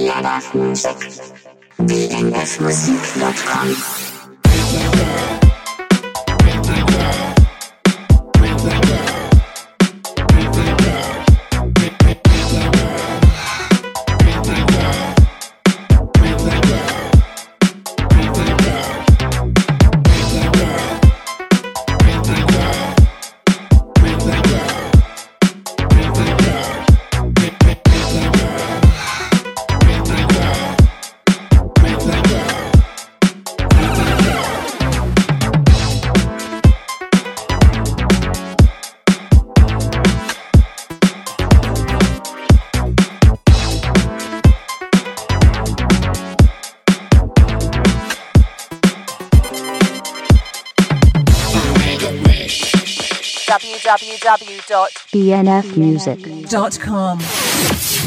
BNF Music. BNFmusic.com. www.bnfmusic.com.